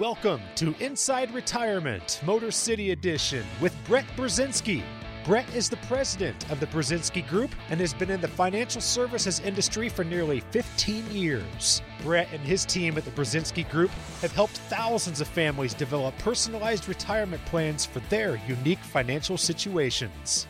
Welcome to Inside Retirement, Motor City Edition with Brett Brzezinski. Brett is the president of the Brzezinski Group and has been in the financial services industry for nearly 15 years. Brett and his team at the Brzezinski Group have helped thousands of families develop personalized retirement plans for their unique financial situations.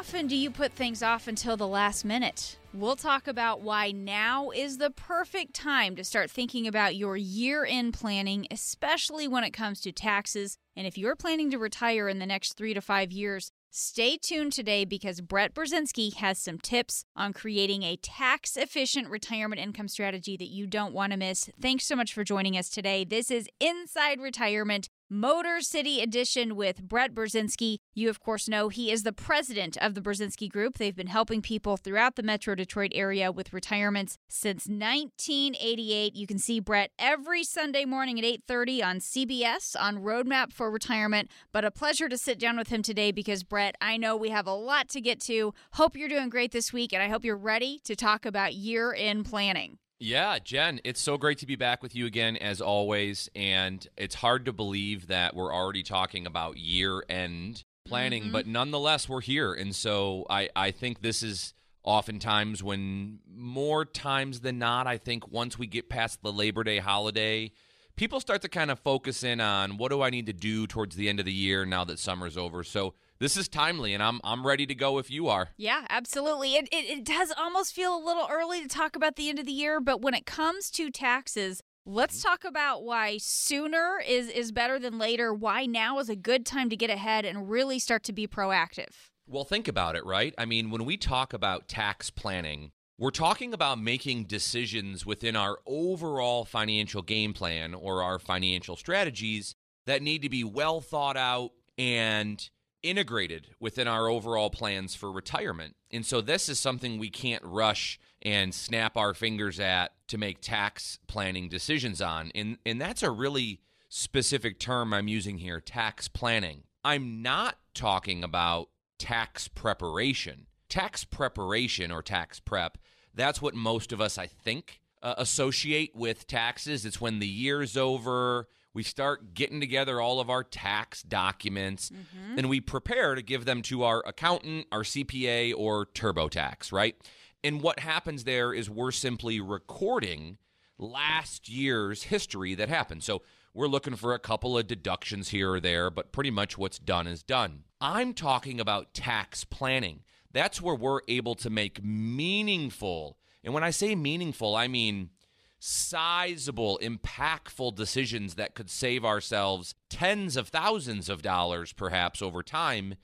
Often do you put things off until the last minute? We'll talk about why now is the perfect time to start thinking about your year end planning, especially when it comes to taxes. And if you're planning to retire in the next three to five years, stay tuned today because Brett Brzezinski has some tips on creating a tax efficient retirement income strategy that you don't want to miss. Thanks so much for joining us today. This is Inside Retirement. Motor City Edition with Brett Brzezinski. You, of course, know he is the president of the Brzezinski Group. They've been helping people throughout the Metro Detroit area with retirements since 1988. You can see Brett every Sunday morning at 8:30 on CBS on Roadmap for Retirement. But a pleasure to sit down with him today because Brett, I know we have a lot to get to. Hope you're doing great this week, and I hope you're ready to talk about year-end planning. Yeah, Jen, it's so great to be back with you again, as always. And it's hard to believe that we're already talking about year end planning, mm-hmm. but nonetheless, we're here. And so I, I think this is oftentimes when more times than not, I think once we get past the Labor Day holiday, people start to kind of focus in on what do I need to do towards the end of the year now that summer's over. So this is timely, and I'm I'm ready to go if you are. Yeah, absolutely. It, it, it does almost feel a little early to talk about the end of the year, but when it comes to taxes, let's mm-hmm. talk about why sooner is is better than later. Why now is a good time to get ahead and really start to be proactive. Well, think about it, right? I mean, when we talk about tax planning, we're talking about making decisions within our overall financial game plan or our financial strategies that need to be well thought out and integrated within our overall plans for retirement. And so this is something we can't rush and snap our fingers at to make tax planning decisions on. And and that's a really specific term I'm using here, tax planning. I'm not talking about tax preparation. Tax preparation or tax prep, that's what most of us I think uh, associate with taxes. It's when the year's over, we start getting together all of our tax documents mm-hmm. and we prepare to give them to our accountant, our CPA, or TurboTax, right? And what happens there is we're simply recording last year's history that happened. So we're looking for a couple of deductions here or there, but pretty much what's done is done. I'm talking about tax planning. That's where we're able to make meaningful, and when I say meaningful, I mean sizable, impactful decisions that could save ourselves tens of thousands of dollars, perhaps over time,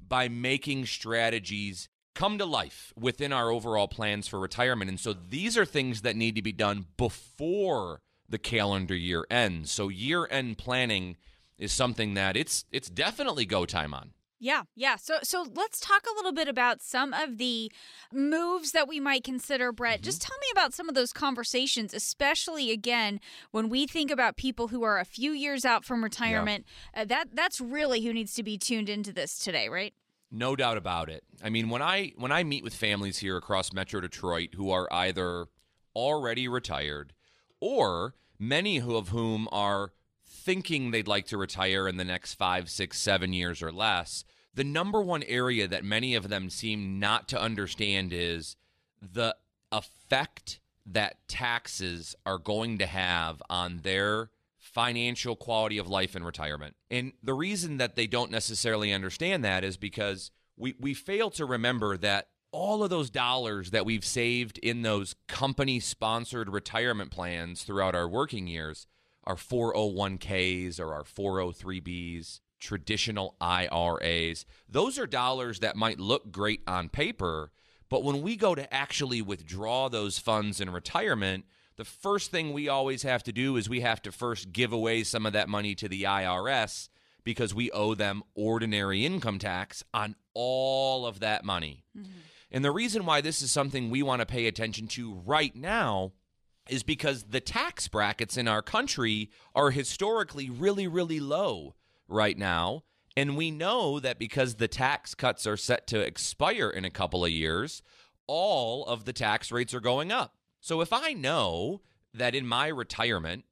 by making strategies come to life within our overall plans for retirement. And so these are things that need to be done before the calendar year ends. So year end planning is something that it's it's definitely go time on. Yeah, yeah. So so let's talk a little bit about some of the moves that we might consider, Brett. Mm-hmm. Just tell me about some of those conversations, especially again when we think about people who are a few years out from retirement. Yeah. Uh, that that's really who needs to be tuned into this today, right? No doubt about it. I mean, when I when I meet with families here across Metro Detroit who are either already retired or many of whom are thinking they'd like to retire in the next five, six, seven years or less, the number one area that many of them seem not to understand is the effect that taxes are going to have on their financial quality of life in retirement. And the reason that they don't necessarily understand that is because we, we fail to remember that all of those dollars that we've saved in those company sponsored retirement plans throughout our working years our 401ks or our 403bs, traditional IRAs. Those are dollars that might look great on paper, but when we go to actually withdraw those funds in retirement, the first thing we always have to do is we have to first give away some of that money to the IRS because we owe them ordinary income tax on all of that money. Mm-hmm. And the reason why this is something we want to pay attention to right now is because the tax brackets in our country are historically really, really low right now. And we know that because the tax cuts are set to expire in a couple of years, all of the tax rates are going up. So if I know that in my retirement,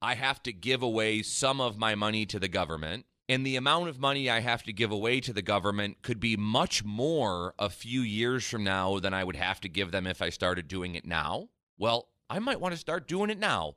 I have to give away some of my money to the government. And the amount of money I have to give away to the government could be much more a few years from now than I would have to give them if I started doing it now. Well, I might want to start doing it now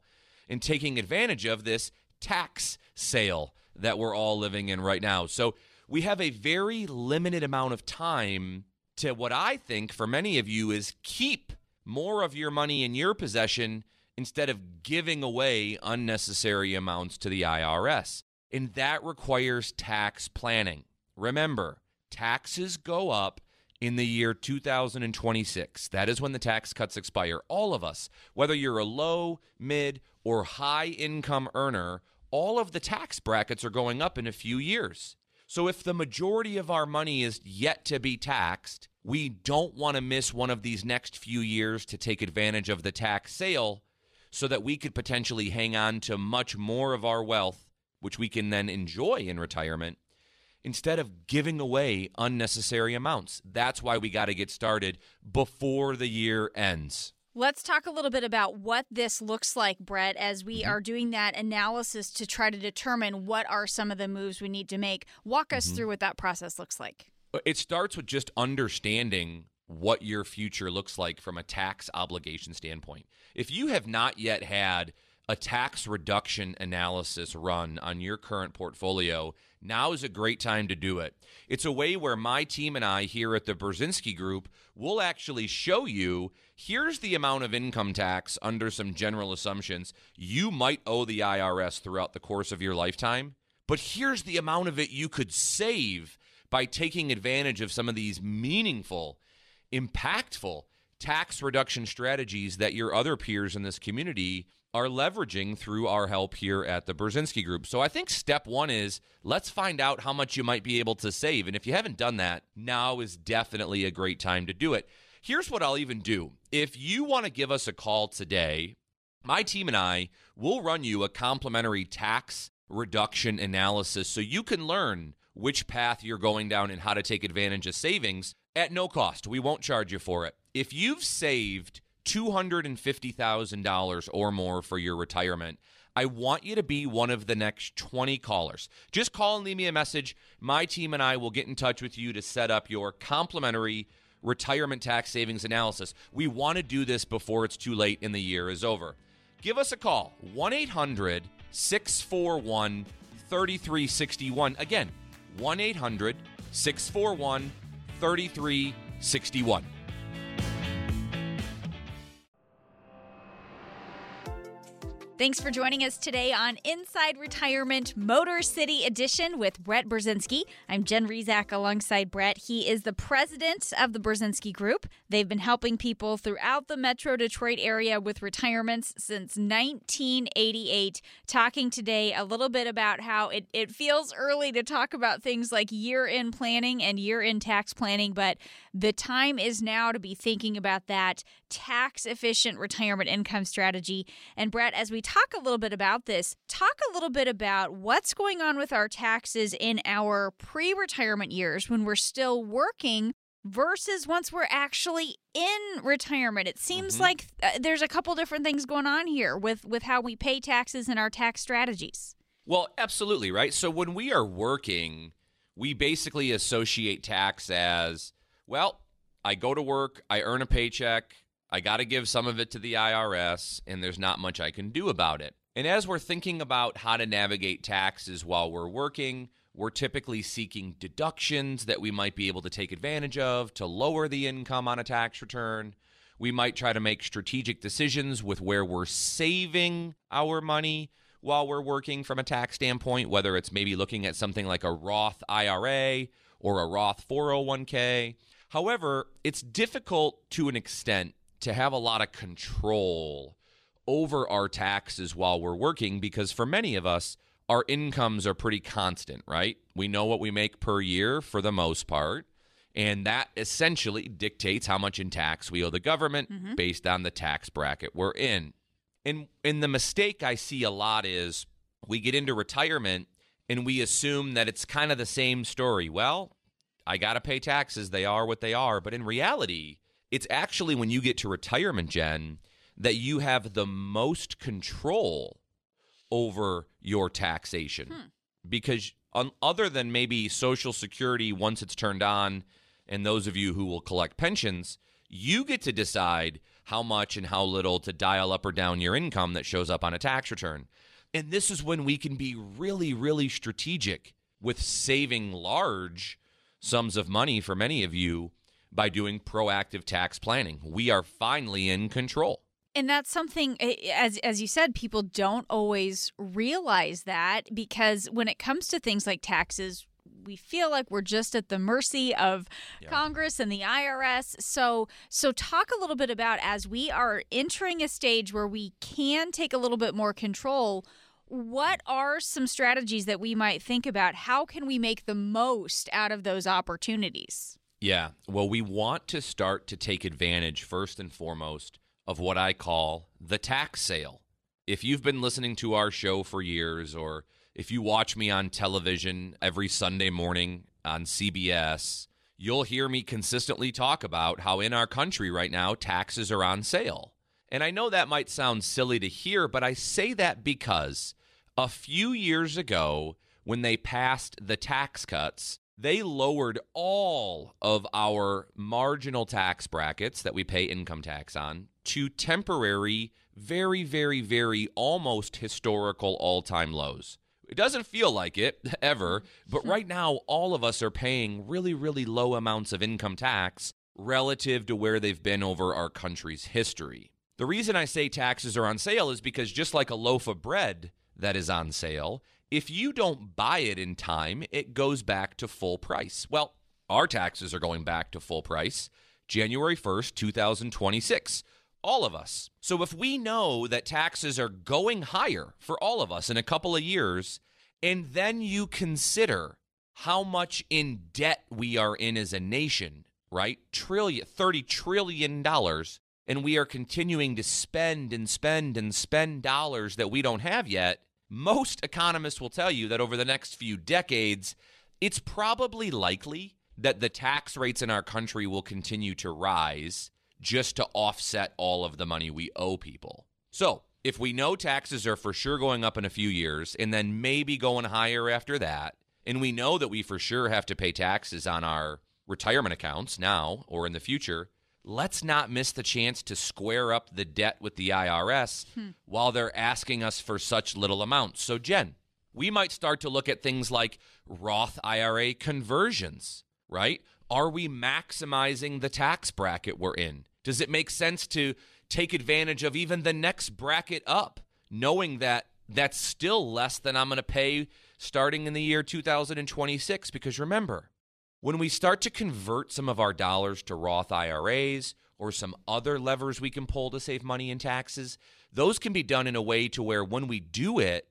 and taking advantage of this tax sale that we're all living in right now. So we have a very limited amount of time to what I think for many of you is keep more of your money in your possession instead of giving away unnecessary amounts to the IRS. And that requires tax planning. Remember, taxes go up in the year 2026. That is when the tax cuts expire. All of us, whether you're a low, mid, or high income earner, all of the tax brackets are going up in a few years. So if the majority of our money is yet to be taxed, we don't want to miss one of these next few years to take advantage of the tax sale so that we could potentially hang on to much more of our wealth, which we can then enjoy in retirement, instead of giving away unnecessary amounts. That's why we got to get started before the year ends. Let's talk a little bit about what this looks like, Brett, as we mm-hmm. are doing that analysis to try to determine what are some of the moves we need to make. Walk us mm-hmm. through what that process looks like. It starts with just understanding what your future looks like from a tax obligation standpoint. If you have not yet had a tax reduction analysis run on your current portfolio, now is a great time to do it. It's a way where my team and I here at the Brzezinski Group will actually show you here's the amount of income tax under some general assumptions you might owe the IRS throughout the course of your lifetime, but here's the amount of it you could save by taking advantage of some of these meaningful, impactful tax reduction strategies that your other peers in this community are leveraging through our help here at the Brzezinski Group. So I think step one is let's find out how much you might be able to save. And if you haven't done that, now is definitely a great time to do it. Here's what I'll even do. If you want to give us a call today, my team and I will run you a complimentary tax reduction analysis so you can learn which path you're going down and how to take advantage of savings at no cost. We won't charge you for it. If you've saved $250,000 or more for your retirement, I want you to be one of the next 20 callers. Just call and leave me a message. My team and I will get in touch with you to set up your complimentary retirement tax savings analysis. We want to do this before it's too late and the year is over. Give us a call 1 800 641 3361. Again, 1 800 641 3361. Thanks for joining us today on Inside Retirement Motor City Edition with Brett Brzezinski. I'm Jen Rizak alongside Brett. He is the president of the Brzezinski Group. They've been helping people throughout the Metro Detroit area with retirements since 1988. Talking today a little bit about how it, it feels early to talk about things like year end planning and year end tax planning, but the time is now to be thinking about that tax efficient retirement income strategy. And Brett, as we talk a little bit about this, talk a little bit about what's going on with our taxes in our pre retirement years when we're still working versus once we're actually in retirement. It seems mm-hmm. like uh, there's a couple different things going on here with with how we pay taxes and our tax strategies. Well, absolutely, right? So when we are working, we basically associate tax as, well, I go to work, I earn a paycheck, I got to give some of it to the IRS, and there's not much I can do about it. And as we're thinking about how to navigate taxes while we're working, we're typically seeking deductions that we might be able to take advantage of to lower the income on a tax return. We might try to make strategic decisions with where we're saving our money while we're working from a tax standpoint, whether it's maybe looking at something like a Roth IRA or a Roth 401k. However, it's difficult to an extent to have a lot of control over our taxes while we're working because for many of us, our incomes are pretty constant, right? We know what we make per year for the most part. And that essentially dictates how much in tax we owe the government mm-hmm. based on the tax bracket we're in. And, and the mistake I see a lot is we get into retirement and we assume that it's kind of the same story. Well, I got to pay taxes. They are what they are. But in reality, it's actually when you get to retirement, Jen, that you have the most control over your taxation. Hmm. Because on, other than maybe Social Security once it's turned on, and those of you who will collect pensions, you get to decide how much and how little to dial up or down your income that shows up on a tax return. And this is when we can be really, really strategic with saving large sums of money for many of you by doing proactive tax planning. We are finally in control. And that's something, eh, as as you said, people don't always realize that because when it comes to things like taxes, we feel like we're just at the mercy of Yeah. Congress and the IRS. So so talk a little bit about as we are entering a stage where we can take a little bit more control. What are some strategies that we might think about? How can we make the most out of those opportunities? Yeah. Well, we want to start to take advantage, first and foremost, of what I call the tax sale. If you've been listening to our show for years, or if you watch me on television every Sunday morning on CBS, you'll hear me consistently talk about how in our country right now, taxes are on sale. And I know that might sound silly to hear, but I say that because a few years ago, when they passed the tax cuts, they lowered all of our marginal tax brackets that we pay income tax on to temporary, very, very, very almost historical all time lows. It doesn't feel like it ever, but hmm. right now, all of us are paying really, really low amounts of income tax relative to where they've been over our country's history. The reason I say taxes are on sale is because just like a loaf of bread that is on sale, if you don't buy it in time, it goes back to full price. Well, our taxes are going back to full price January 1st, 2026. All of us. So if we know that taxes are going higher for all of us in a couple of years, and then you consider how much in debt we are in as a nation, right? Trillion, 30 trillion dollars, and we are continuing to spend and spend and spend dollars that we don't have yet. Most economists will tell you that over the next few decades, it's probably likely that the tax rates in our country will continue to rise just to offset all of the money we owe people. So, if we know taxes are for sure going up in a few years and then maybe going higher after that, and we know that we for sure have to pay taxes on our retirement accounts now or in the future, let's not miss the chance to square up the debt with the IRS hmm. while they're asking us for such little amounts. So, Jen, we might start to look at things like Roth IRA conversions, right? Are we maximizing the tax bracket we're in? Does it make sense to take advantage of even the next bracket up, knowing that that's still less than I'm going to pay starting in the year 2026? Because remember, when we start to convert some of our dollars to Roth IRAs or some other levers we can pull to save money in taxes, those can be done in a way to where when we do it,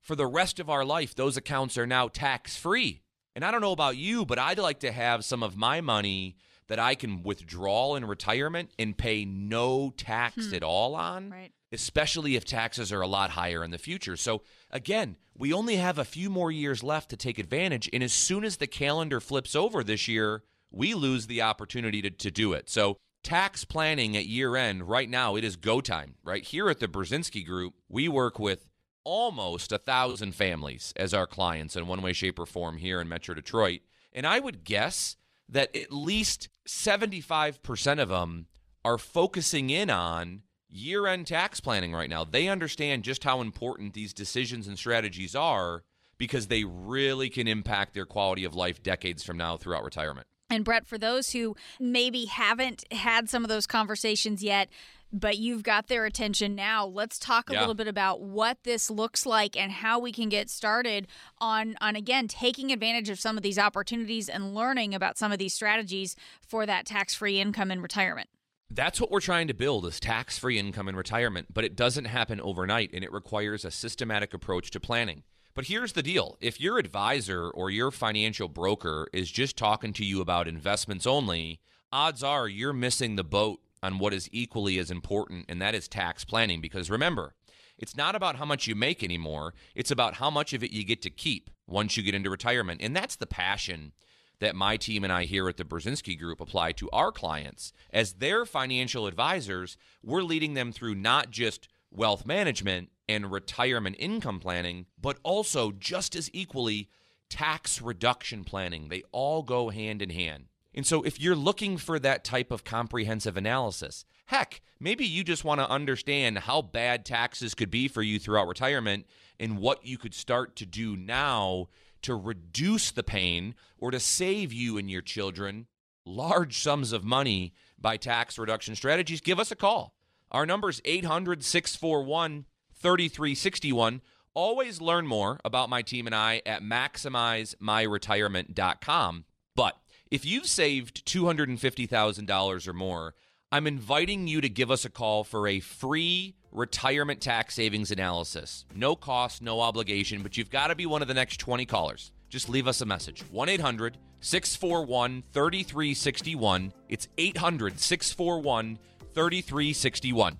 for the rest of our life, those accounts are now tax free. And I don't know about you, but I'd like to have some of my money that I can withdraw in retirement and pay no tax hmm. at all on Right. especially if taxes are a lot higher in the future. So, again, we only have a few more years left to take advantage. And as soon as the calendar flips over this year, we lose the opportunity to, to do it. So, tax planning at year end, right now, it is go time. Right here at the Brzezinski Group, we work with almost a thousand families as our clients in one way, shape, or form here in Metro Detroit. And I would guess that at least 75% of them are focusing in on year end tax planning right now. They understand just how important these decisions and strategies are because they really can impact their quality of life decades from now throughout retirement. And Brett, for those who maybe haven't had some of those conversations yet, but you've got their attention now, let's talk a Yeah. little bit about what this looks like and how we can get started on on again taking advantage of some of these opportunities and learning about some of these strategies for that tax-free income in retirement. That's what we're trying to build is tax-free income in retirement, but it doesn't happen overnight and it requires a systematic approach to planning. But here's the deal. If your advisor or your financial broker is just talking to you about investments only, odds are you're missing the boat on what is equally as important and that is tax planning because remember, it's not about how much you make anymore, it's about how much of it you get to keep once you get into retirement. And that's the passion that my team and I here at the Brzezinski Group apply to our clients. As their financial advisors, we're leading them through not just wealth management, and retirement income planning, but also just as equally tax reduction planning. They all go hand in hand. And so, if you're looking for that type of comprehensive analysis, heck, maybe you just want to understand how bad taxes could be for you throughout retirement and what you could start to do now to reduce the pain or to save you and your children large sums of money by tax reduction strategies, give us a call. Our number is 800 641 3361. Always learn more about my team and I at maximizemyretirement.com. But if you've saved $250,000 or more, I'm inviting you to give us a call for a free retirement tax savings analysis. No cost, no obligation, but you've got to be one of the next 20 callers. Just leave us a message 1 800 641 3361. It's 800 641 3361.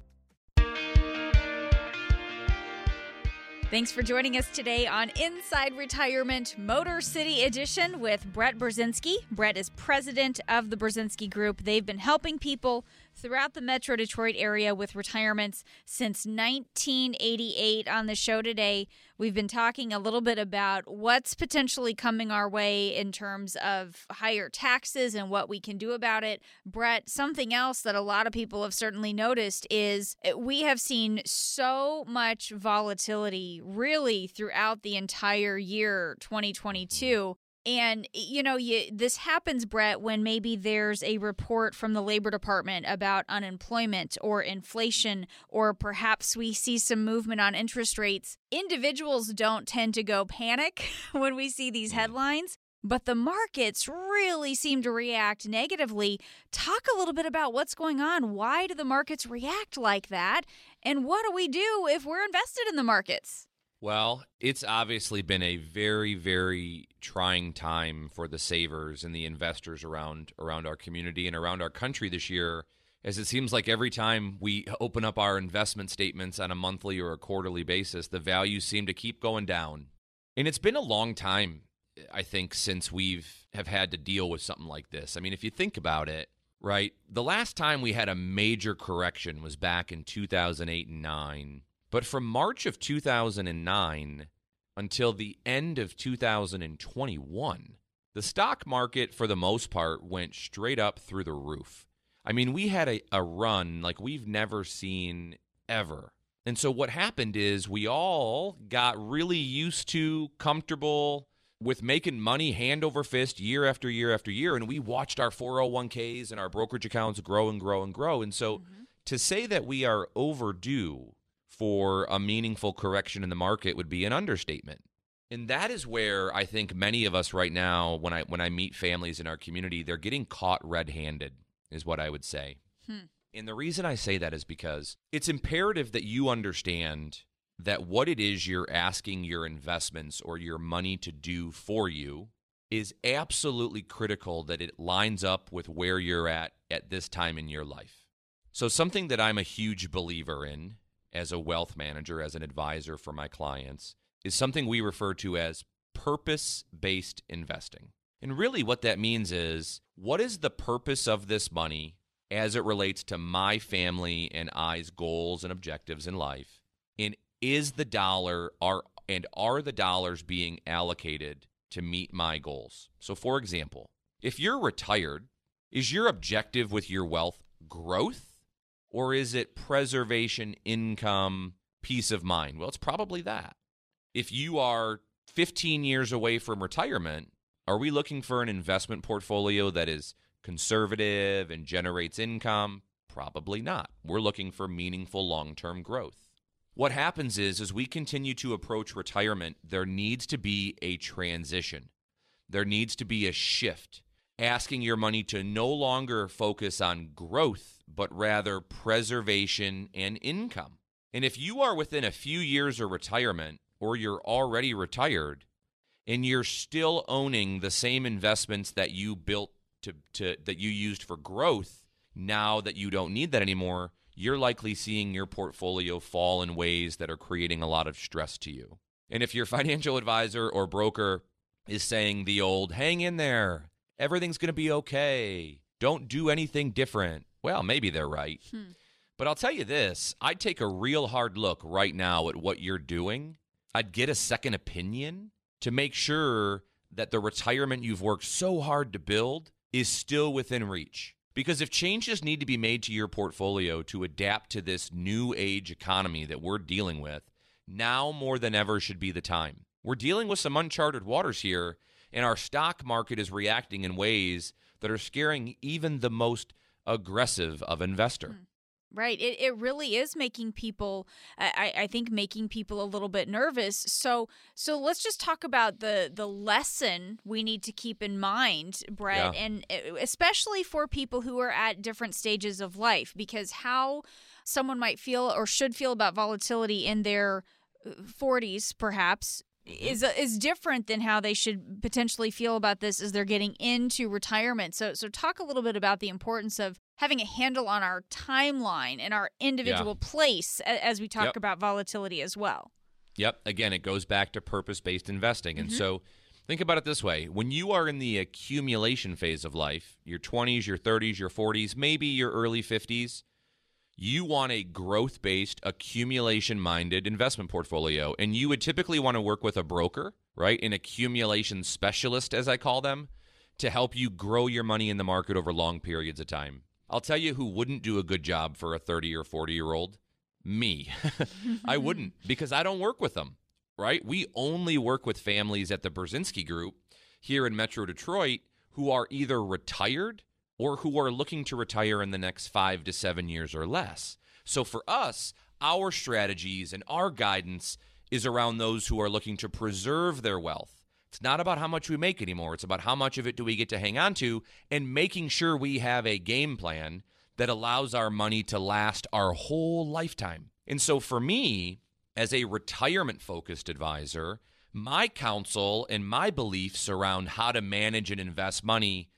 Thanks for joining us today on Inside Retirement Motor City Edition with Brett Brzezinski. Brett is president of the Brzezinski Group. They've been helping people throughout the Metro Detroit area with retirements since 1988. On the show today, we've been talking a little bit about what's potentially coming our way in terms of higher taxes and what we can do about it. Brett, something else that a lot of people have certainly noticed is we have seen so much volatility really throughout the entire year 2022 and you know, you, this happens, Brett, when maybe there's a report from the Labor Department about unemployment or inflation, or perhaps we see some movement on interest rates. Individuals don't tend to go panic when we see these mm. headlines. But the markets really seem to react negatively. Talk a little bit about what's going on. Why do the markets react like that? And what do we do if we're invested in the markets? Well, it's obviously been a very, very trying time for the savers and the investors around around our community and around our country this year. As it seems like every time we open up our investment statements on a monthly or a quarterly basis, the values seem to keep going down. And it's been a long time, I think, since we've have had to deal with something like this. I mean, if you think about it, right? The last time we had a major correction was back in 2008 and 9 but from March of 2009 until the end of 2021, the stock market, for the most part, went straight up through the roof. I mean, we had a, a run like we've never seen ever. And so what happened is we all got really used to, comfortable with making money hand over fist year after year after year. And we watched our 401ks and our brokerage accounts grow and grow and grow. And so mm-hmm. to say that we are overdue for a meaningful correction in the market would be an understatement. And that is where I think many of us right now, when I when I meet families in our community, they're getting caught red-handed, is what I would say. Hmm. And the reason I say that is because it's imperative that you understand that what it is you're asking your investments or your money to do for you is absolutely critical that it lines up with where you're at at this time in your life. So, something that I'm a huge believer in as a wealth manager, as an advisor for my clients, is something we refer to as purpose based investing. And really, what that means is what is the purpose of this money as it relates to my family and I's goals and objectives in life? And is the dollar are and are the dollars being allocated to meet my goals? So, for example, if you're retired, is your objective with your wealth growth or is it preservation, income, peace of mind? Well, it's probably that. If you are 15 years away from retirement, are we looking for an investment portfolio that is conservative and generates income? Probably not. We're looking for meaningful long-term growth. What happens is as we continue to approach retirement, there needs to be a transition. There needs to be a shift asking your money to no longer focus on growth, but rather preservation and income. And if you are within a few years of retirement or you're already retired and you're still owning the same investments that you built to, to that you used for growth, now that you don't need that anymore, you're likely seeing your portfolio fall in ways that are creating a lot of stress to you. And if your financial advisor or broker is saying the old hang in there, everything's going to be okay. Don't do anything different. Well, maybe they're right. Hmm. But I'll tell you this I'd take a real hard look right now at what you're doing. I'd get a second opinion to make sure that the retirement you've worked so hard to build is still within reach. Because if changes need to be made to your portfolio to adapt to this new age economy that we're dealing with, now more than ever should be the time. We're dealing with some uncharted waters here, and our stock market is reacting in ways that are scaring even the most aggressive of investor. Mm. Right. It, it really is making people, I, I think, making people a little bit nervous. So so let's just talk about the the lesson we need to keep in mind, Brett, yeah. and especially for people who are at different stages of life, because how someone might feel or should feel about volatility in their 40s, uh, perhaps. Is is different than how they should potentially feel about this as they're getting into retirement. So so talk a little bit about the importance of having a handle on our timeline and our individual yeah. place as we talk yep. about volatility as well. Yep. Again, it goes back to purpose-based investing. And mm-hmm. so think about it this way. When you are in the accumulation phase of life, your 20s, your 30s, your 40s, maybe your early 50s, you want a growth based, accumulation minded investment portfolio. And you would typically want to work with a broker, right? An accumulation specialist, as I call them, to help you grow your money in the market over long periods of time. I'll tell you who wouldn't do a good job for a 30 or 40 year old me. I wouldn't because I don't work with them, right? We only work with families at the Brzezinski Group here in Metro Detroit who are either retired or who are looking to retire in the next five to seven years or less. So for us, our strategies and our guidance is around those who are looking to preserve their wealth. It's not about how much we make anymore. It's about how much of it do we get to hang on to and making sure we have a game plan that allows our money to last our whole lifetime. And so for me, as a retirement focused advisor, my counsel and my beliefs around how to manage and invest money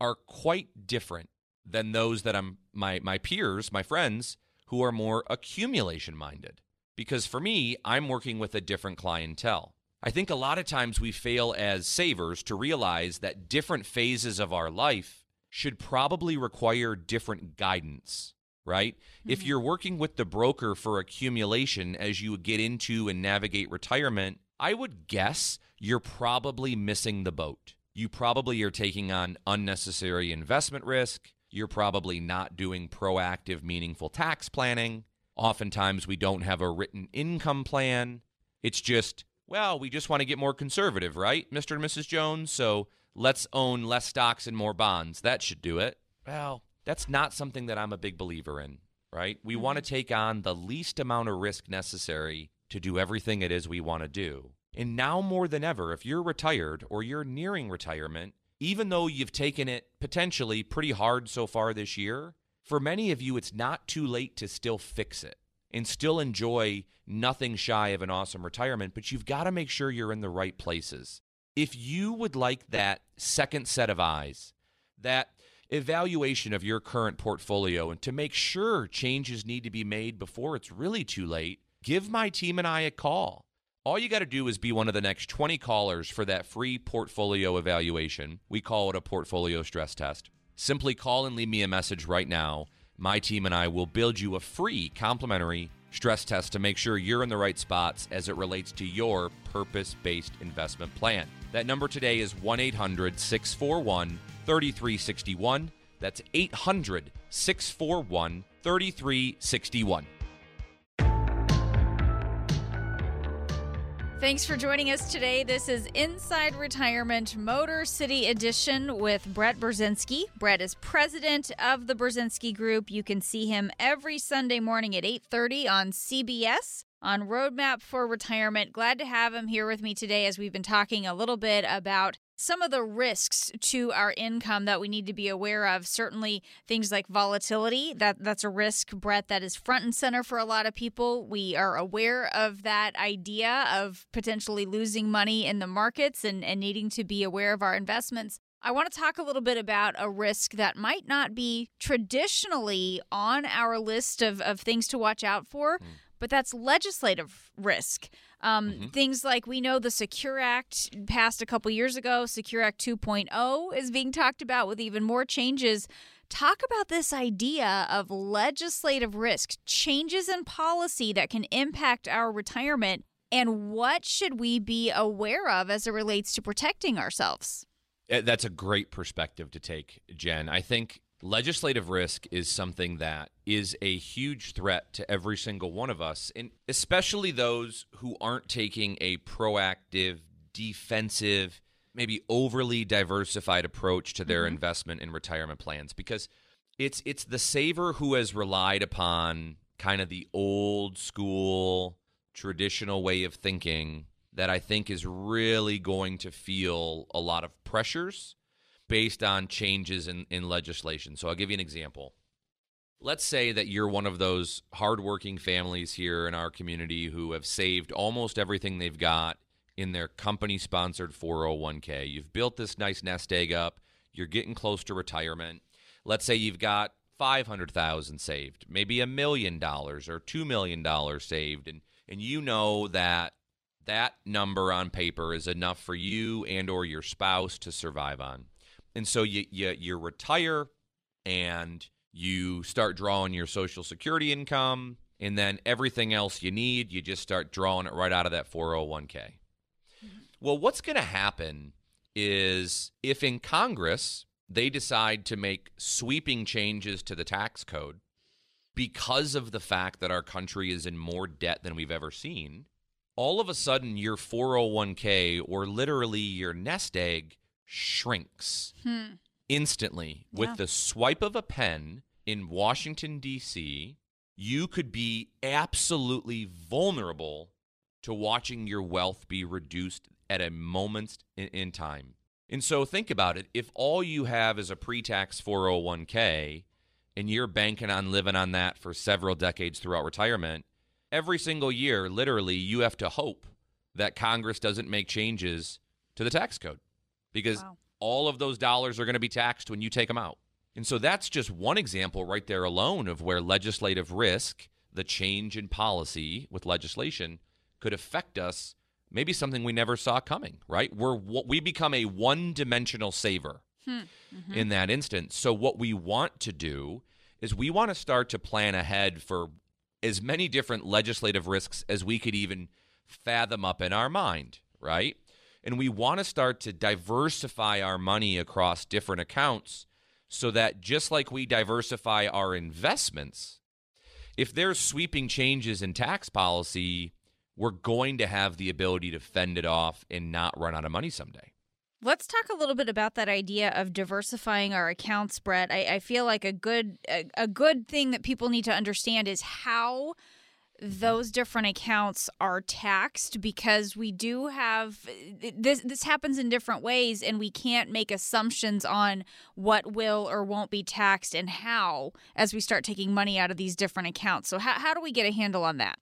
are quite different than those that I'm my my peers, my friends who are more accumulation minded. Because for me, I'm working with a different clientele. I think a lot of times we fail as savers to realize that different phases of our life should probably require different guidance, right? Mm-hmm. If you're working with the broker for accumulation as you get into and navigate retirement, I would guess you're probably missing the boat you probably are taking on unnecessary investment risk. You're probably not doing proactive, meaningful tax planning. Oftentimes, we don't have a written income plan. It's just, well, we just want to get more conservative, right, Mr. and Mrs. Jones? So let's own less stocks and more bonds. That should do it. Well, that's not something that I'm a big believer in, right? We mm-hmm. want to take on the least amount of risk necessary to do everything it is we want to do. And now more than ever, if you're retired or you're nearing retirement, even though you've taken it potentially pretty hard so far this year, for many of you, it's not too late to still fix it and still enjoy nothing shy of an awesome retirement, but you've got to make sure you're in the right places. If you would like that second set of eyes, that evaluation of your current portfolio, and to make sure changes need to be made before it's really too late, give my team and I a call. All you got to do is be one of the next 20 callers for that free portfolio evaluation. We call it a portfolio stress test. Simply call and leave me a message right now. My team and I will build you a free complimentary stress test to make sure you're in the right spots as it relates to your purpose based investment plan. That number today is 1 800 641 3361. That's 800 641 3361. Thanks for joining us today. This is Inside Retirement Motor City Edition with Brett Brzezinski. Brett is president of the Brzezinski Group. You can see him every Sunday morning at 8:30 on CBS on Roadmap for Retirement. Glad to have him here with me today as we've been talking a little bit about some of the risks to our income that we need to be aware of certainly things like volatility that that's a risk brett that is front and center for a lot of people we are aware of that idea of potentially losing money in the markets and, and needing to be aware of our investments I want to talk a little bit about a risk that might not be traditionally on our list of, of things to watch out for, mm. But that's legislative risk. Um, mm-hmm. Things like we know the Secure Act passed a couple years ago. Secure Act 2.0 is being talked about with even more changes Talk about this idea of legislative risk, changes in policy that can impact our retirement, and what should we be aware of as it relates to protecting ourselves? Eh, that's a great perspective to take, Jen. I think legislative risk is something that is a huge threat to every single one of us, and especially those who aren't taking a proactive, defensive, maybe overly diversified approach to their mm-hmm. investment and retirement plans because it's it's the saver who has relied upon kind of the old school traditional way of thinking that I think is really going to feel a lot of pressures based on changes in, in legislation. So I'll give you an example. Let's say that you're one of those hardworking families here in our community who have saved almost everything they've got in their company sponsored 401k. You've built this nice nest egg up, you're getting close to retirement. Let's say you've got 500,000 saved, maybe a million dollars or 2 million dollars saved and and you know that that number on paper is enough for you and or your spouse to survive on. And so you you you retire and you start drawing your social security income and then everything else you need, you just start drawing it right out of that 401k. Mm-hmm. Well, what's going to happen is if in Congress they decide to make sweeping changes to the tax code because of the fact that our country is in more debt than we've ever seen, all of a sudden your 401k or literally your nest egg shrinks hmm. instantly yeah. with the swipe of a pen in Washington, D.C. You could be absolutely vulnerable to watching your wealth be reduced at a moment in, in time. And so think about it. If all you have is a pre tax 401k and you're banking on living on that for several decades throughout retirement, every single year, literally, you have to hope that Congress doesn't make changes to the tax code because wow. all of those dollars are going to be taxed when you take them out. And so that's just one example right there alone of where legislative risk, the change in policy with legislation, could affect us maybe something we never saw coming, right? We're we become a one-dimensional saver hmm. mm-hmm. in that instance. So what we want to do is we want to start to plan ahead for as many different legislative risks as we could even fathom up in our mind, right? And we want to start to diversify our money across different accounts so that just like we diversify our investments, if there's sweeping changes in tax policy, we're going to have the ability to fend it off and not run out of money someday. Let's talk a little bit about that idea of diversifying our accounts, Brett. I, I feel like a good a, a good thing that people need to understand is how those different accounts are taxed because we do have this this happens in different ways and we can't make assumptions on what will or won't be taxed and how as we start taking money out of these different accounts. So how how do we get a handle on that?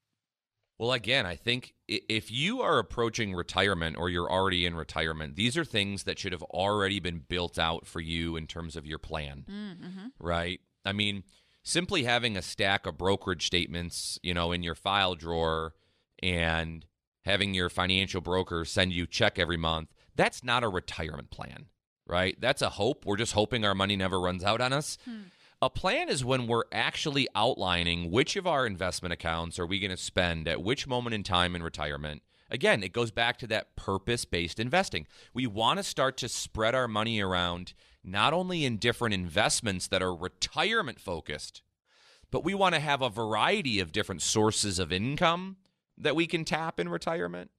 Well, again, I think if you are approaching retirement or you're already in retirement, these are things that should have already been built out for you in terms of your plan, mm-hmm. right? I mean, simply having a stack of brokerage statements, you know, in your file drawer and having your financial broker send you check every month, that's not a retirement plan, right? That's a hope. We're just hoping our money never runs out on us. Hmm. A plan is when we're actually outlining which of our investment accounts are we going to spend at which moment in time in retirement. Again, it goes back to that purpose based investing. We want to start to spread our money around not only in different investments that are retirement focused, but we want to have a variety of different sources of income that we can tap in retirement,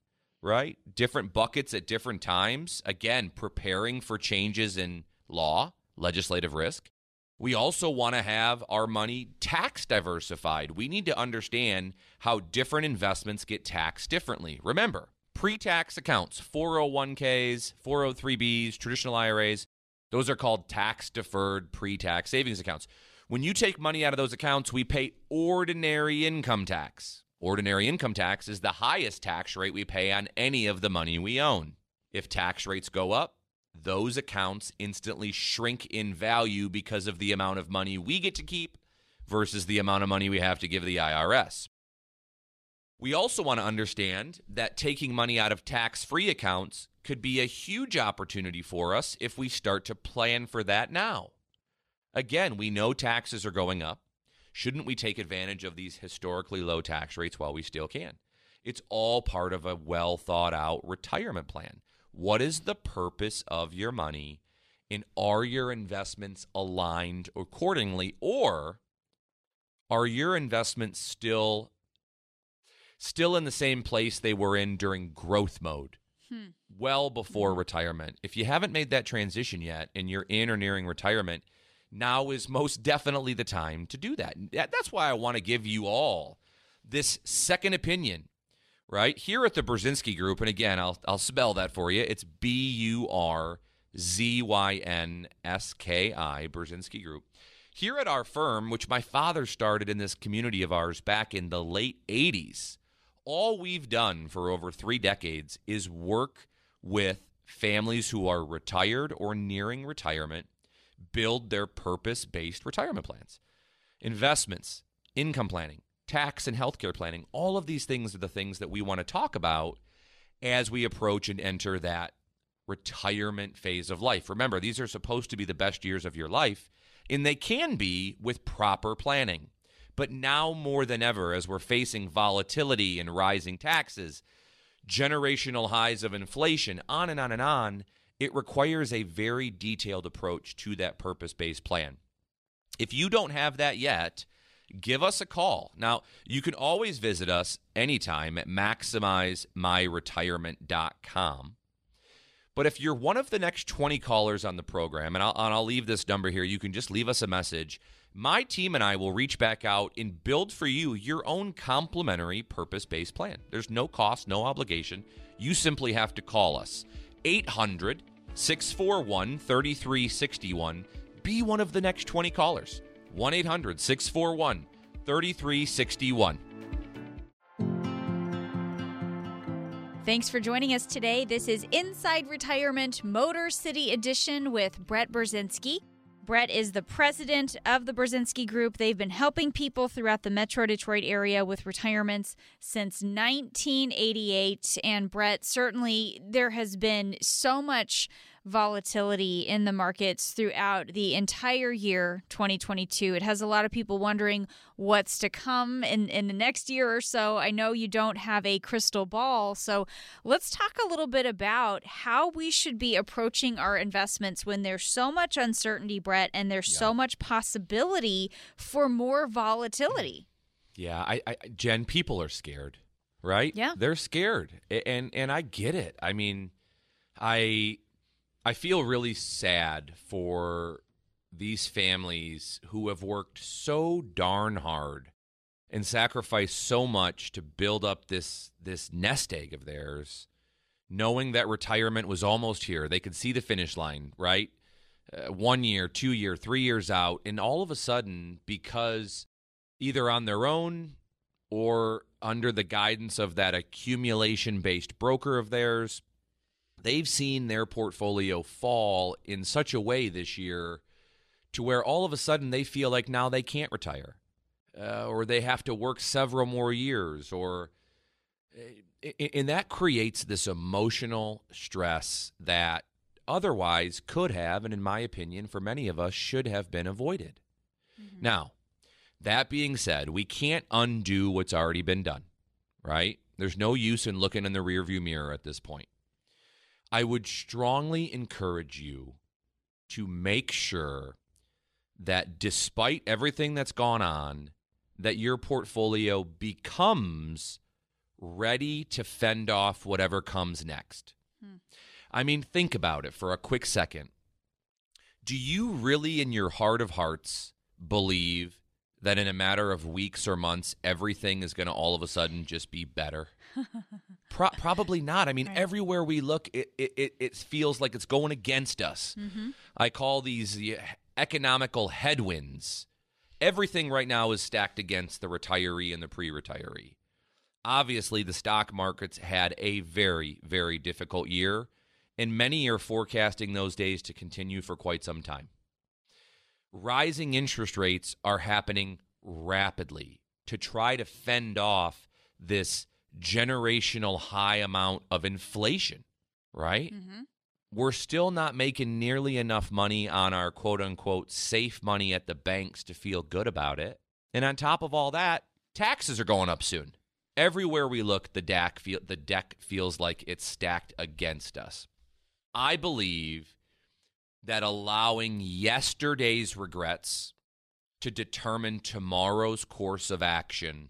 right? Different buckets at different times. Again, preparing for changes in law, legislative risk. We also want to have our money tax diversified. We need to understand how different investments get taxed differently. Remember, pre tax accounts, 401ks, 403bs, traditional IRAs, those are called tax deferred pre tax savings accounts. When you take money out of those accounts, we pay ordinary income tax. Ordinary income tax is the highest tax rate we pay on any of the money we own. If tax rates go up, those accounts instantly shrink in value because of the amount of money we get to keep versus the amount of money we have to give the IRS. We also want to understand that taking money out of tax free accounts could be a huge opportunity for us if we start to plan for that now. Again, we know taxes are going up. Shouldn't we take advantage of these historically low tax rates while we still can? It's all part of a well thought out retirement plan. What is the purpose of your money? And are your investments aligned accordingly? Or are your investments still still in the same place they were in during growth mode? Hmm. Well before retirement. If you haven't made that transition yet and you're in or nearing retirement, now is most definitely the time to do that. That's why I want to give you all this second opinion, right? Here at the Burzynski Group, and again, I'll, I'll spell that for you. It's B U R Z Y N S K I, Burzynski Group. Here at our firm, which my father started in this community of ours back in the late 80s, all we've done for over three decades is work with families who are retired or nearing retirement build their purpose based retirement plans. Investments, income planning, tax and healthcare planning, all of these things are the things that we want to talk about as we approach and enter that retirement phase of life. Remember, these are supposed to be the best years of your life, and they can be with proper planning. But now more than ever, as we're facing volatility and rising taxes, generational highs of inflation, on and on and on, it requires a very detailed approach to that purpose based plan. If you don't have that yet, give us a call. Now, you can always visit us anytime at maximizemyretirement.com. But if you're one of the next 20 callers on the program, and I'll, and I'll leave this number here, you can just leave us a message. My team and I will reach back out and build for you your own complimentary purpose based plan. There's no cost, no obligation. You simply have to call us. 800 641 3361. Be one of the next 20 callers. 1 800 641 3361. Thanks for joining us today. This is Inside Retirement Motor City Edition with Brett Burzynski. Brett is the president of the Burzynski Group. They've been helping people throughout the Metro Detroit area with retirements since 1988. And Brett, certainly there has been so much volatility in the markets throughout the entire year 2022. It has a lot of people wondering what's to come in, in the next year or so. I know you don't have a crystal ball. So let's talk a little bit about how we should be approaching our investments when there's so much uncertainty, Brett, and there's yeah. so much possibility for more volatility. Yeah, I, I Jen, people are scared, right? Yeah. They're scared. And and I get it. I mean, I I feel really sad for these families who have worked so darn hard and sacrificed so much to build up this this nest egg of theirs knowing that retirement was almost here. They could see the finish line right? Uh, one year two year three years out and all of a sudden because either on their own or under the guidance of that accumulation based broker of theirs they've seen their portfolio fall in such a way this year to where all of a sudden they feel like now they can't retire uh, or they have to work several more years or uh, and that creates this emotional stress that otherwise could have and in my opinion for many of us should have been avoided. Mm-hmm. now that being said we can't undo what's already been done right? There's no use in looking in the rearview mirror at this point I would strongly encourage you to make sure that despite everything that's gone on, that your portfolio becomes ready to fend off whatever comes next. Hmm. I mean, think about it for a quick second. Do you really, in your heart of hearts, believe that in a matter of weeks or months, everything is going to all of a sudden just be better? Pro- probably not. I mean, right. everywhere we look, it, it, it feels like it's going against us. Mm-hmm. I call these economical headwinds. Everything right now is stacked against the retiree and the pre retiree. Obviously, the stock markets had a very, very difficult year, and many are forecasting those days to continue for quite some time. Rising interest rates are happening rapidly to try to fend off this generational high amount of inflation, right? Mm-hmm. we're still not making nearly enough money on our quote unquote safe money at the banks to feel good about it. And on top of all that, taxes are going up soon. Everywhere we look, the deck, feel, the deck feels like it's stacked against us. I believe that allowing yesterday's regrets to determine tomorrow's course of action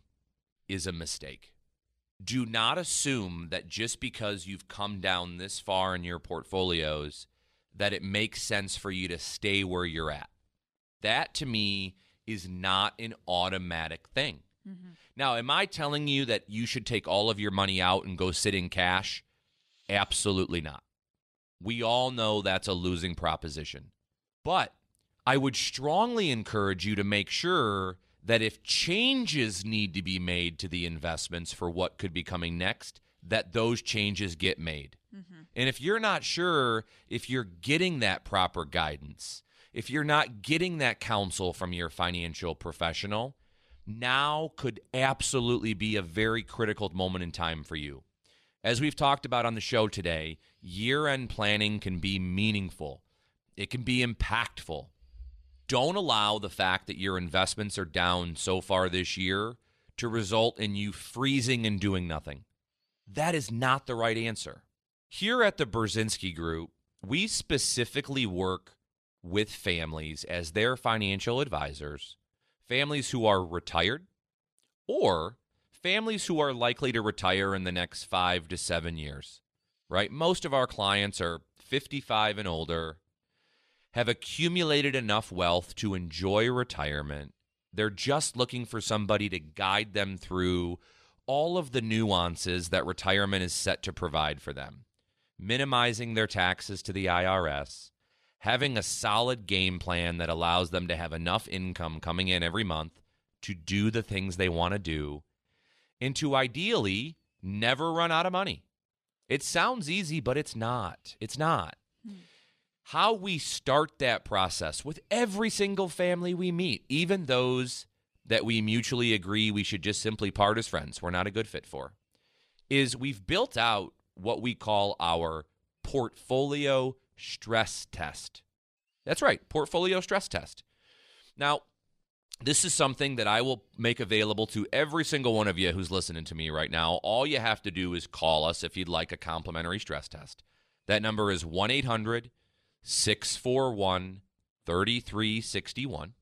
is a mistake. Do not assume that just because you've come down this far in your portfolios that it makes sense for you to stay where you're at. That to me is not an automatic thing. Mm-hmm. Now, am I telling you that you should take all of your money out and go sit in cash? Absolutely not. We all know that's a losing proposition. But I would strongly encourage you to make sure that if changes need to be made to the investments for what could be coming next, that those changes get made. Mm-hmm. And if you're not sure if you're getting that proper guidance, if you're not getting that counsel from your financial professional, now could absolutely be a very critical moment in time for you. As we've talked about on the show today, year end planning can be meaningful, it can be impactful. Don't allow the fact that your investments are down so far this year to result in you freezing and doing nothing. That is not the right answer. Here at the Burzynski Group, we specifically work with families as their financial advisors, families who are retired or families who are likely to retire in the next five to seven years, right? Most of our clients are 55 and older, have accumulated enough wealth to enjoy retirement. They're just looking for somebody to guide them through all of the nuances that retirement is set to provide for them, minimizing their taxes to the IRS, having a solid game plan that allows them to have enough income coming in every month to do the things they want to do, and to ideally never run out of money. It sounds easy, but it's not. It's not. How we start that process with every single family we meet, even those that we mutually agree we should just simply part as friends, we're not a good fit for, is we've built out what we call our portfolio stress test. That's right, portfolio stress test. Now, this is something that I will make available to every single one of you who's listening to me right now. All you have to do is call us if you'd like a complimentary stress test. That number is 1 800 641 3361.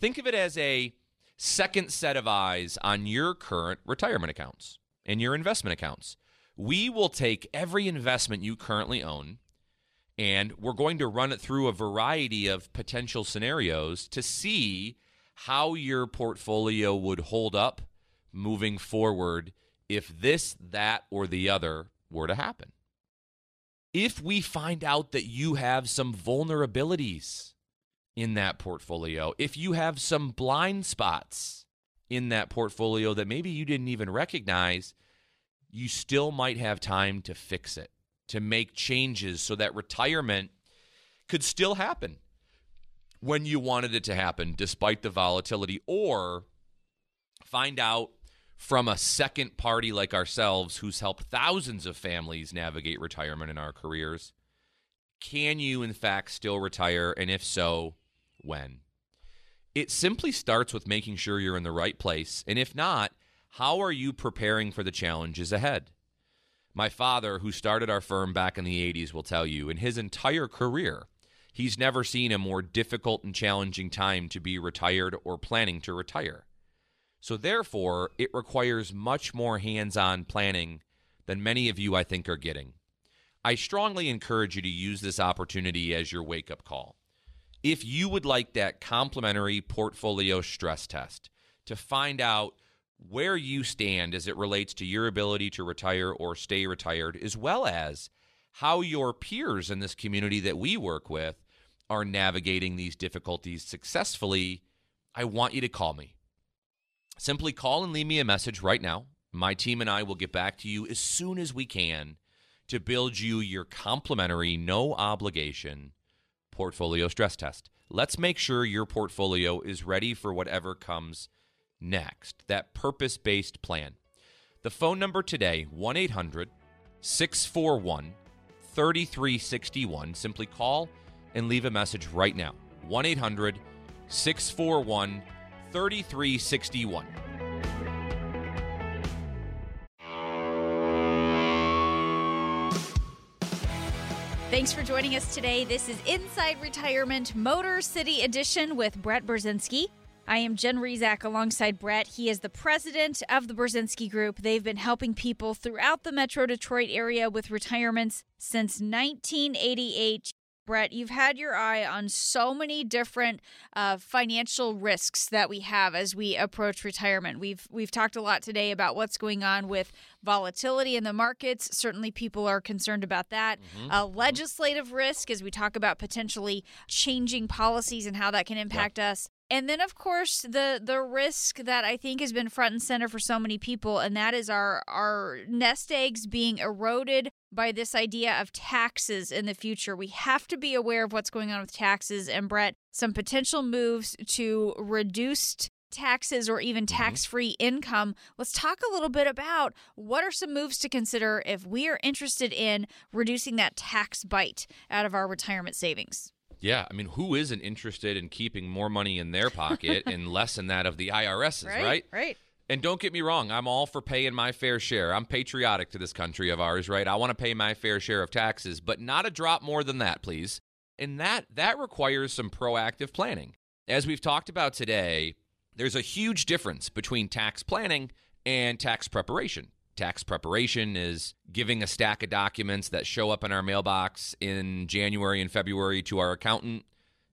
Think of it as a second set of eyes on your current retirement accounts and your investment accounts. We will take every investment you currently own and we're going to run it through a variety of potential scenarios to see how your portfolio would hold up moving forward if this, that, or the other were to happen. If we find out that you have some vulnerabilities in that portfolio, if you have some blind spots in that portfolio that maybe you didn't even recognize, you still might have time to fix it to make changes so that retirement could still happen when you wanted it to happen, despite the volatility, or find out from a second party like ourselves who's helped thousands of families navigate retirement in our careers. Can you, in fact, still retire? And if so, when? It simply starts with making sure you're in the right place. And if not, how are you preparing for the challenges ahead? My father, who started our firm back in the 80s, will tell you in his entire career, he's never seen a more difficult and challenging time to be retired or planning to retire. So, therefore, it requires much more hands on planning than many of you, I think, are getting. I strongly encourage you to use this opportunity as your wake up call. If you would like that complimentary portfolio stress test to find out where you stand as it relates to your ability to retire or stay retired, as well as how your peers in this community that we work with are navigating these difficulties successfully, I want you to call me. Simply call and leave me a message right now. My team and I will get back to you as soon as we can to build you your complimentary, no obligation portfolio stress test. Let's make sure your portfolio is ready for whatever comes next. That purpose based plan. The phone number today, 1 800 641 3361. Simply call and leave a message right now. 1 800 641 3361. Thanks for joining us today. This is Inside Retirement Motor City Edition with Brett Burzynski. I am Jen Rizak alongside Brett. He is the president of the Burzynski Group. They've been helping people throughout the Metro Detroit area with retirements since 1988. Brett, you've had your eye on so many different uh, financial risks that we have as we approach retirement. We've we've talked a lot today about what's going on with volatility in the markets. Certainly, people are concerned about that. Mm-hmm. Uh, legislative risk, as we talk about potentially changing policies and how that can impact yep. us. And then of course the the risk that I think has been front and center for so many people and that is our our nest eggs being eroded by this idea of taxes in the future. We have to be aware of what's going on with taxes and Brett some potential moves to reduced taxes or even mm-hmm. tax-free income. Let's talk a little bit about what are some moves to consider if we are interested in reducing that tax bite out of our retirement savings. Yeah, I mean, who isn't interested in keeping more money in their pocket and less than that of the IRS's, right? Right. right. And don't get me wrong, I'm all for paying my fair share. I'm patriotic to this country of ours, right? I want to pay my fair share of taxes, but not a drop more than that, please. And that that requires some proactive planning. As we've talked about today, there's a huge difference between tax planning and tax preparation. Tax preparation is giving a stack of documents that show up in our mailbox in January and February to our accountant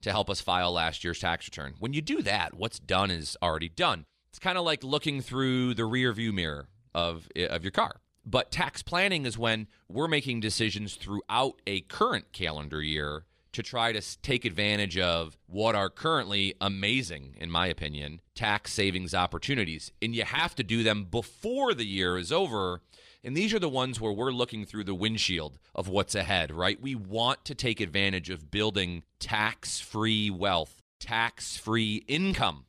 to help us file last year's tax return. When you do that, what's done is already done. It's kind of like looking through the rear view mirror of, of your car. But tax planning is when we're making decisions throughout a current calendar year to try to take advantage of what are currently amazing, in my opinion, tax savings opportunities. And you have to do them before the year is over. And these are the ones where we're looking through the windshield of what's ahead, right? We want to take advantage of building tax free wealth, tax free income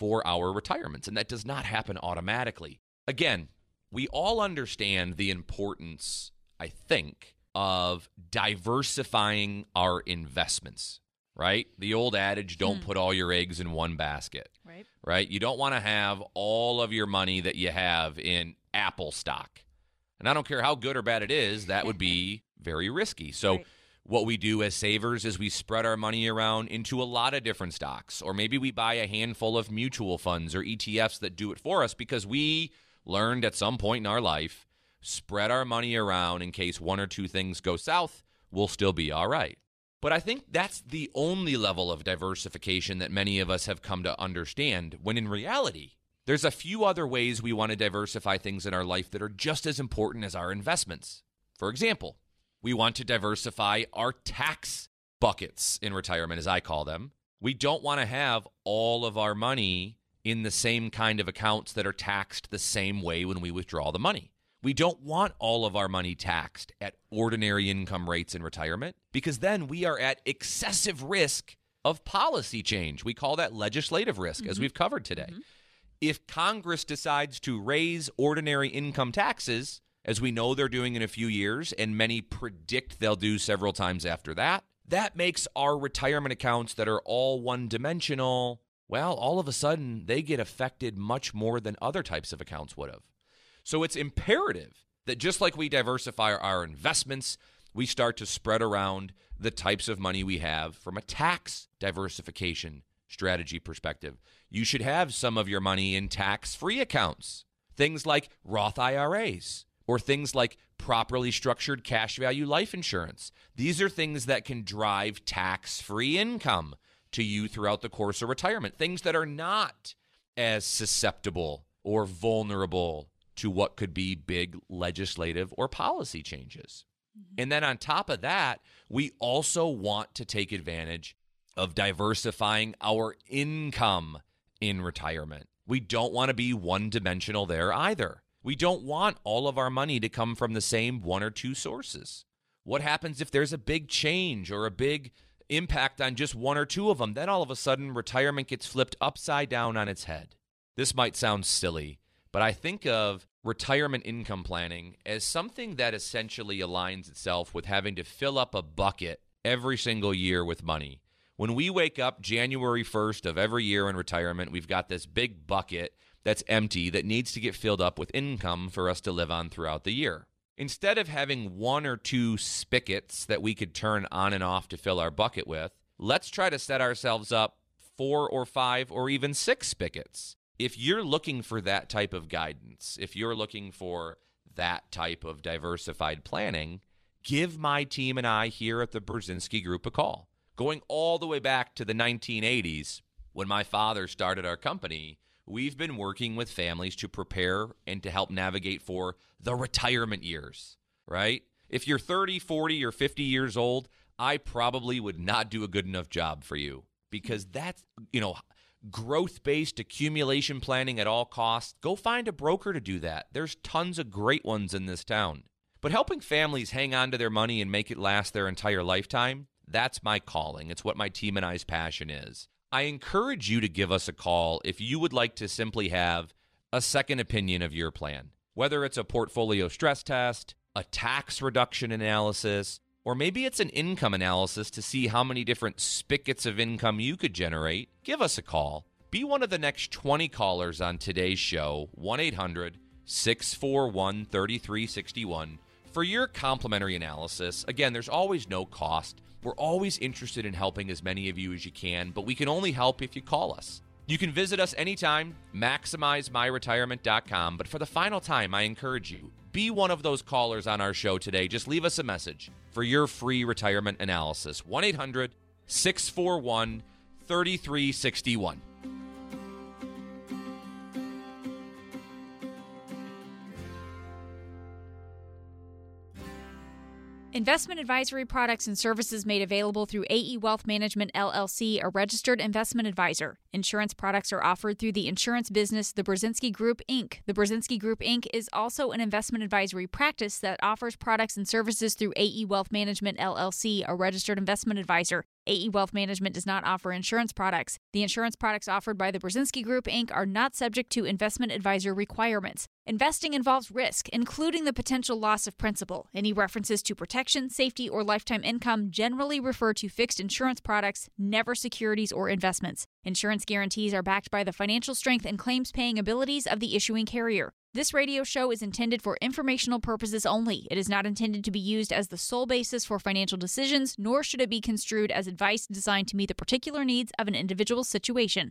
for our retirements. And that does not happen automatically. Again, we all understand the importance, I think, of diversifying our investments, right? The old adage don't hmm. put all your eggs in one basket. Right. Right? You don't want to have all of your money that you have in Apple stock. And I don't care how good or bad it is, that would be very risky. So right. What we do as savers is we spread our money around into a lot of different stocks or maybe we buy a handful of mutual funds or ETFs that do it for us because we learned at some point in our life spread our money around in case one or two things go south, we'll still be all right. But I think that's the only level of diversification that many of us have come to understand, when in reality, there's a few other ways we want to diversify things in our life that are just as important as our investments. For example, we want to diversify our tax buckets in retirement, as I call them. We don't want to have all of our money in the same kind of accounts that are taxed the same way when we withdraw the money. We don't want all of our money taxed at ordinary income rates in retirement because then we are at excessive risk of policy change. We call that legislative risk, mm-hmm. as we've covered today. Mm-hmm. If Congress decides to raise ordinary income taxes, as we know they're doing in a few years, and many predict they'll do several times after that, that makes our retirement accounts that are all one dimensional, well, all of a sudden they get affected much more than other types of accounts would have. So it's imperative that just like we diversify our investments, we start to spread around the types of money we have from a tax diversification strategy perspective. You should have some of your money in tax free accounts, things like Roth IRAs or things like properly structured cash value life insurance. These are things that can drive tax free income to you throughout the course of retirement, things that are not as susceptible or vulnerable to what could be big legislative or policy changes. Mm-hmm. And then on top of that, we also want to take advantage of diversifying our income in retirement. We don't want to be one dimensional there either. We don't want all of our money to come from the same one or two sources. What happens if there's a big change or a big impact on just one or two of them? Then all of a sudden, retirement gets flipped upside down on its head. This might sound silly, but I think of retirement income planning as something that essentially aligns itself with having to fill up a bucket every single year with money. When we wake up January 1st of every year in retirement, we've got this big bucket that's empty that needs to get filled up with income for us to live on throughout the year. Instead of having one or two spigots that we could turn on and off to fill our bucket with, let's try to set ourselves up four or five or even six spigots. If you're looking for that type of guidance, if you're looking for that type of diversified planning, give my team and I here at the Burzynski Group a call. Going all the way back to the 1980s, when my father started our company, we've been working with families to prepare and to help navigate for the retirement years, right? If you're 30, 40, or 50 years old, I probably would not do a good enough job for you because that's, you know, growth based accumulation planning at all costs. Go find a broker to do that. There's tons of great ones in this town. But helping families hang on to their money and make it last their entire lifetime, that's my calling. It's what my team and I's passion is. I encourage you to give us a call if you would like to simply have a second opinion of your plan, whether it's a portfolio stress test, a tax reduction analysis, or maybe it's an income analysis to see how many different spigots of income you could generate. Give us a call. Be one of the next 20 callers on today's show, 1 800 641 3361, for your complimentary analysis. Again, there's always no cost. We're always interested in helping as many of you as you can, but we can only help if you call us. You can visit us anytime, maximizemyretirement.com. But for the final time, I encourage you be one of those callers on our show today. Just leave us a message for your free retirement analysis 1 800 641 3361. Investment advisory products and services made available through AE Wealth Management LLC, a registered investment advisor. Insurance products are offered through the insurance business The Burzynski Group, Inc. The Burzynski Group, Inc. is also an investment advisory practice that offers products and services through AE Wealth Management LLC, a registered investment advisor. AE Wealth Management does not offer insurance products. The insurance products offered by the Burzynski Group, Inc. are not subject to investment advisor requirements. Investing involves risk, including the potential loss of principal. Any references to protection, safety, or lifetime income generally refer to fixed insurance products, never securities or investments. Insurance guarantees are backed by the financial strength and claims paying abilities of the issuing carrier. This radio show is intended for informational purposes only. It is not intended to be used as the sole basis for financial decisions, nor should it be construed as advice designed to meet the particular needs of an individual situation.